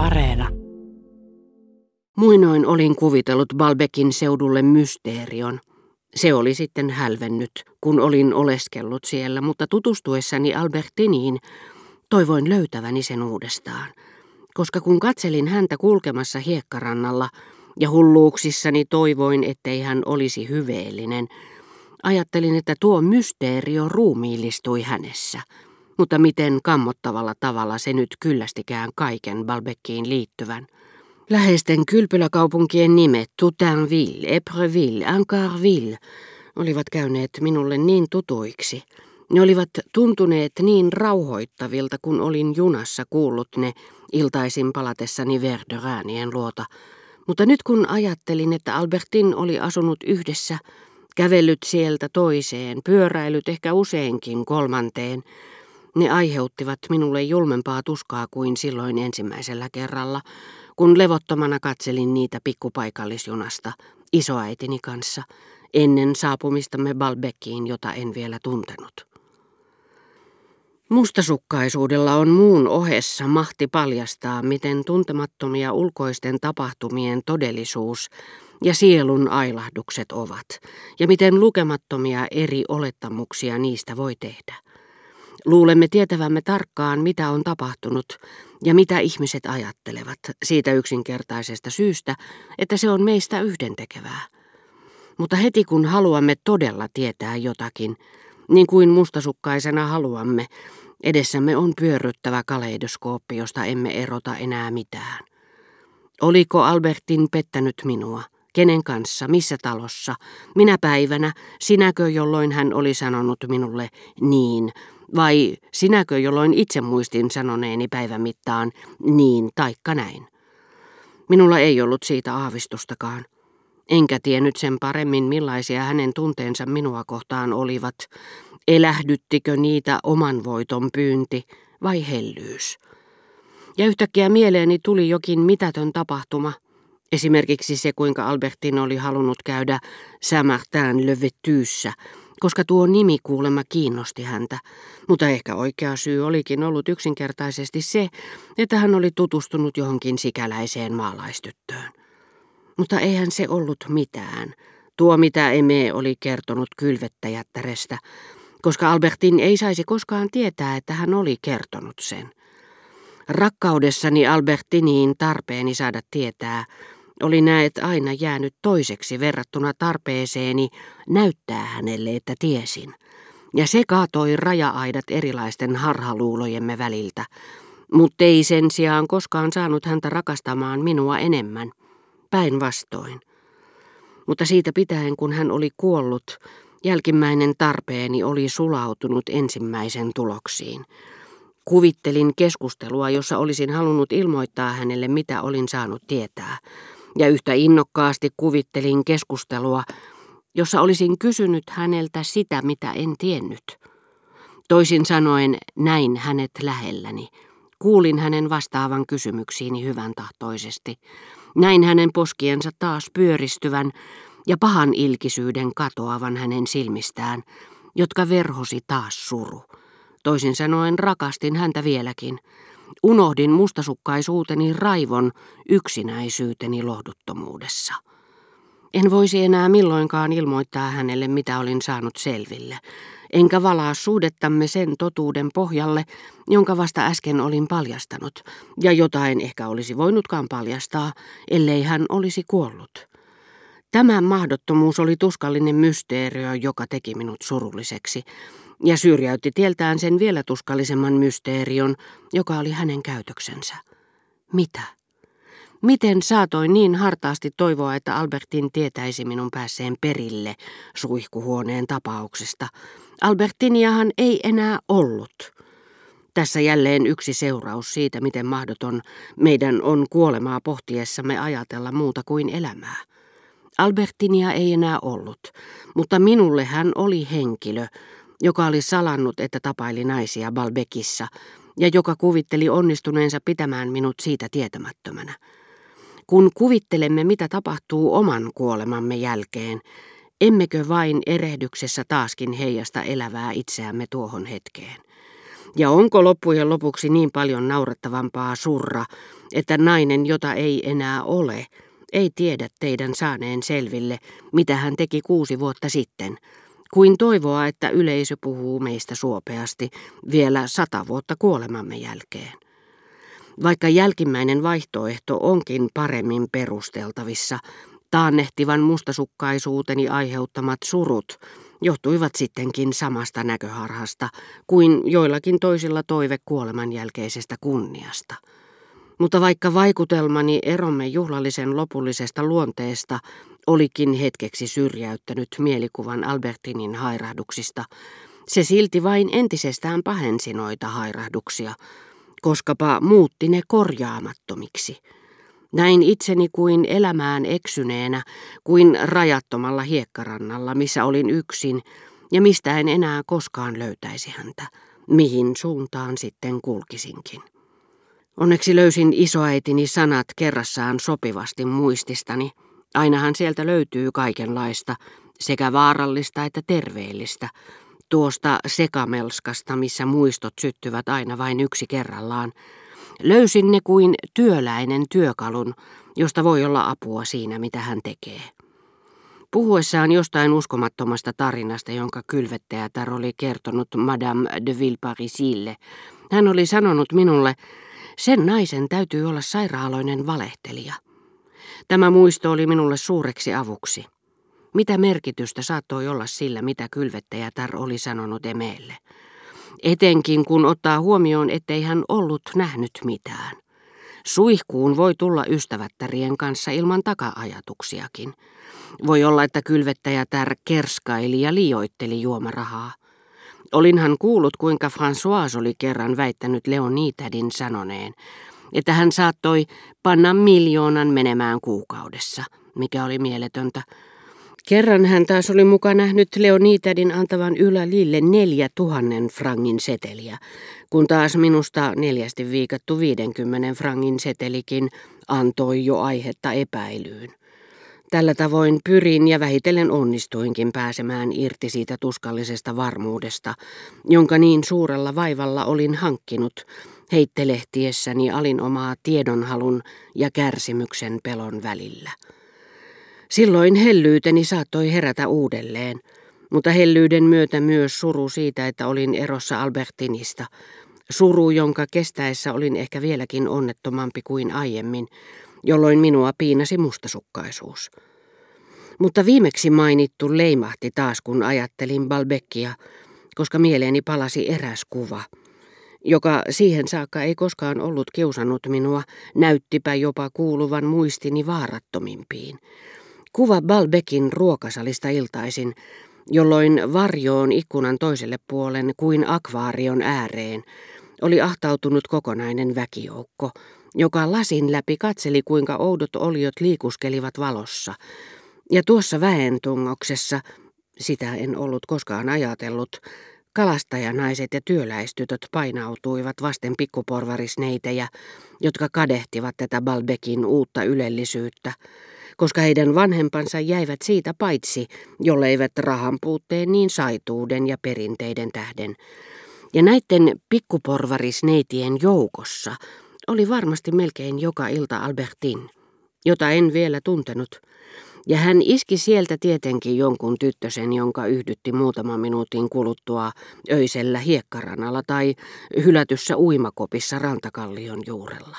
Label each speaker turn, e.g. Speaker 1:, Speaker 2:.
Speaker 1: Areena.
Speaker 2: Muinoin olin kuvitellut Balbekin seudulle mysteerion. Se oli sitten hälvennyt, kun olin oleskellut siellä, mutta tutustuessani Albertiniin toivoin löytäväni sen uudestaan. Koska kun katselin häntä kulkemassa hiekkarannalla ja hulluuksissani toivoin, ettei hän olisi hyveellinen, ajattelin, että tuo mysteerio ruumiillistui hänessä – mutta miten kammottavalla tavalla se nyt kyllästikään kaiken Balbekkiin liittyvän. Läheisten kylpyläkaupunkien nimet, Toutainville, Epreville, Ancarville, olivat käyneet minulle niin tutuiksi. Ne olivat tuntuneet niin rauhoittavilta, kun olin junassa kuullut ne iltaisin palatessani Verderäänien luota. Mutta nyt kun ajattelin, että Albertin oli asunut yhdessä, kävellyt sieltä toiseen, pyöräilyt ehkä useinkin kolmanteen, ne aiheuttivat minulle julmempaa tuskaa kuin silloin ensimmäisellä kerralla, kun levottomana katselin niitä pikkupaikallisjunasta isoäitini kanssa ennen saapumistamme Balbekkiin, jota en vielä tuntenut. Mustasukkaisuudella on muun ohessa mahti paljastaa, miten tuntemattomia ulkoisten tapahtumien todellisuus ja sielun ailahdukset ovat, ja miten lukemattomia eri olettamuksia niistä voi tehdä. Luulemme tietävämme tarkkaan, mitä on tapahtunut ja mitä ihmiset ajattelevat siitä yksinkertaisesta syystä, että se on meistä yhdentekevää. Mutta heti kun haluamme todella tietää jotakin, niin kuin mustasukkaisena haluamme, edessämme on pyörryttävä kaleidoskooppi, josta emme erota enää mitään. Oliko Albertin pettänyt minua? Kenen kanssa, missä talossa, minä päivänä, sinäkö jolloin hän oli sanonut minulle niin, vai sinäkö, jolloin itse muistin sanoneeni päivän mittaan niin taikka näin? Minulla ei ollut siitä aavistustakaan. Enkä tiennyt sen paremmin, millaisia hänen tunteensa minua kohtaan olivat. Elähdyttikö niitä oman voiton pyynti vai hellyys? Ja yhtäkkiä mieleeni tuli jokin mitätön tapahtuma. Esimerkiksi se, kuinka Albertin oli halunnut käydä Saint-Martin le koska tuo nimi kuulemma kiinnosti häntä, mutta ehkä oikea syy olikin ollut yksinkertaisesti se, että hän oli tutustunut johonkin sikäläiseen maalaistyttöön. Mutta eihän se ollut mitään, tuo mitä Eme oli kertonut kylvettäjättärestä, koska Albertin ei saisi koskaan tietää, että hän oli kertonut sen. Rakkaudessani Albertiniin tarpeeni saada tietää, oli näet aina jäänyt toiseksi verrattuna tarpeeseeni näyttää hänelle, että tiesin. Ja se kaatoi raja-aidat erilaisten harhaluulojemme väliltä, mutta ei sen sijaan koskaan saanut häntä rakastamaan minua enemmän. Päinvastoin. Mutta siitä pitäen, kun hän oli kuollut, jälkimmäinen tarpeeni oli sulautunut ensimmäisen tuloksiin. Kuvittelin keskustelua, jossa olisin halunnut ilmoittaa hänelle, mitä olin saanut tietää ja yhtä innokkaasti kuvittelin keskustelua, jossa olisin kysynyt häneltä sitä, mitä en tiennyt. Toisin sanoen näin hänet lähelläni. Kuulin hänen vastaavan kysymyksiini hyvän tahtoisesti. Näin hänen poskiensa taas pyöristyvän ja pahan ilkisyyden katoavan hänen silmistään, jotka verhosi taas suru. Toisin sanoen rakastin häntä vieläkin. Unohdin mustasukkaisuuteni raivon yksinäisyyteni lohduttomuudessa. En voisi enää milloinkaan ilmoittaa hänelle, mitä olin saanut selville, enkä valaa suhdettamme sen totuuden pohjalle, jonka vasta äsken olin paljastanut, ja jotain ehkä olisi voinutkaan paljastaa, ellei hän olisi kuollut. Tämä mahdottomuus oli tuskallinen mysteerio, joka teki minut surulliseksi, ja syrjäytti tieltään sen vielä tuskallisemman mysteerion, joka oli hänen käytöksensä. Mitä? Miten saatoin niin hartaasti toivoa, että Albertin tietäisi minun päässeen perille suihkuhuoneen tapauksesta? Albertiniahan ei enää ollut. Tässä jälleen yksi seuraus siitä, miten mahdoton meidän on kuolemaa pohtiessamme ajatella muuta kuin elämää. Albertinia ei enää ollut, mutta minulle hän oli henkilö, joka oli salannut, että tapaili naisia Balbekissa ja joka kuvitteli onnistuneensa pitämään minut siitä tietämättömänä. Kun kuvittelemme, mitä tapahtuu oman kuolemamme jälkeen, emmekö vain erehdyksessä taaskin heijasta elävää itseämme tuohon hetkeen? Ja onko loppujen lopuksi niin paljon naurettavampaa surra, että nainen, jota ei enää ole, ei tiedä teidän saaneen selville, mitä hän teki kuusi vuotta sitten, kuin toivoa, että yleisö puhuu meistä suopeasti vielä sata vuotta kuolemamme jälkeen. Vaikka jälkimmäinen vaihtoehto onkin paremmin perusteltavissa, taannehtivan mustasukkaisuuteni aiheuttamat surut johtuivat sittenkin samasta näköharhasta kuin joillakin toisilla toive kuoleman jälkeisestä kunniasta. Mutta vaikka vaikutelmani eromme juhlallisen lopullisesta luonteesta olikin hetkeksi syrjäyttänyt mielikuvan Albertinin hairahduksista, se silti vain entisestään pahensi noita hairahduksia, koskapa muutti ne korjaamattomiksi. Näin itseni kuin elämään eksyneenä, kuin rajattomalla hiekkarannalla, missä olin yksin, ja mistä en enää koskaan löytäisi häntä, mihin suuntaan sitten kulkisinkin. Onneksi löysin isoäitini sanat kerrassaan sopivasti muististani. Ainahan sieltä löytyy kaikenlaista, sekä vaarallista että terveellistä, tuosta sekamelskasta, missä muistot syttyvät aina vain yksi kerrallaan. Löysin ne kuin työläinen työkalun, josta voi olla apua siinä, mitä hän tekee. Puhuessaan jostain uskomattomasta tarinasta, jonka kylvettäjätär oli kertonut Madame de Villeparisille, hän oli sanonut minulle, sen naisen täytyy olla sairaaloinen valehtelija. Tämä muisto oli minulle suureksi avuksi. Mitä merkitystä saattoi olla sillä, mitä kylvettäjätär oli sanonut Emeelle? Etenkin kun ottaa huomioon, ettei hän ollut nähnyt mitään. Suihkuun voi tulla ystävättärien kanssa ilman taka-ajatuksiakin. Voi olla, että kylvettäjätär kerskaili ja liioitteli juomarahaa. Olinhan kuullut, kuinka François oli kerran väittänyt Leonitadin sanoneen, että hän saattoi panna miljoonan menemään kuukaudessa, mikä oli mieletöntä. Kerran hän taas oli mukaan nähnyt Leonitadin antavan Ylälille neljä tuhannen frangin seteliä, kun taas minusta neljästi viikattu 50 frangin setelikin antoi jo aihetta epäilyyn. Tällä tavoin pyrin ja vähitellen onnistuinkin pääsemään irti siitä tuskallisesta varmuudesta, jonka niin suurella vaivalla olin hankkinut, heittelehtiessäni alin omaa tiedonhalun ja kärsimyksen pelon välillä. Silloin hellyyteni saattoi herätä uudelleen, mutta hellyyden myötä myös suru siitä, että olin erossa Albertinista, suru, jonka kestäessä olin ehkä vieläkin onnettomampi kuin aiemmin, jolloin minua piinasi mustasukkaisuus. Mutta viimeksi mainittu leimahti taas, kun ajattelin Balbeckia, koska mieleeni palasi eräs kuva, joka siihen saakka ei koskaan ollut kiusannut minua, näyttipä jopa kuuluvan muistini vaarattomimpiin. Kuva Balbekin ruokasalista iltaisin, jolloin varjoon ikkunan toiselle puolen kuin akvaarion ääreen oli ahtautunut kokonainen väkijoukko, joka lasin läpi katseli kuinka oudot oliot liikuskelivat valossa. Ja tuossa väentungoksessa, sitä en ollut koskaan ajatellut, kalastajanaiset ja työläistytöt painautuivat vasten pikkuporvarisneitejä, jotka kadehtivat tätä Balbekin uutta ylellisyyttä, koska heidän vanhempansa jäivät siitä paitsi, jolleivät rahan puutteen niin saituuden ja perinteiden tähden. Ja näiden pikkuporvarisneitien joukossa oli varmasti melkein joka ilta Albertin, jota en vielä tuntenut, ja hän iski sieltä tietenkin jonkun tyttösen, jonka yhdytti muutaman minuutin kuluttua öisellä hiekkaranalla tai hylätyssä uimakopissa rantakallion juurella.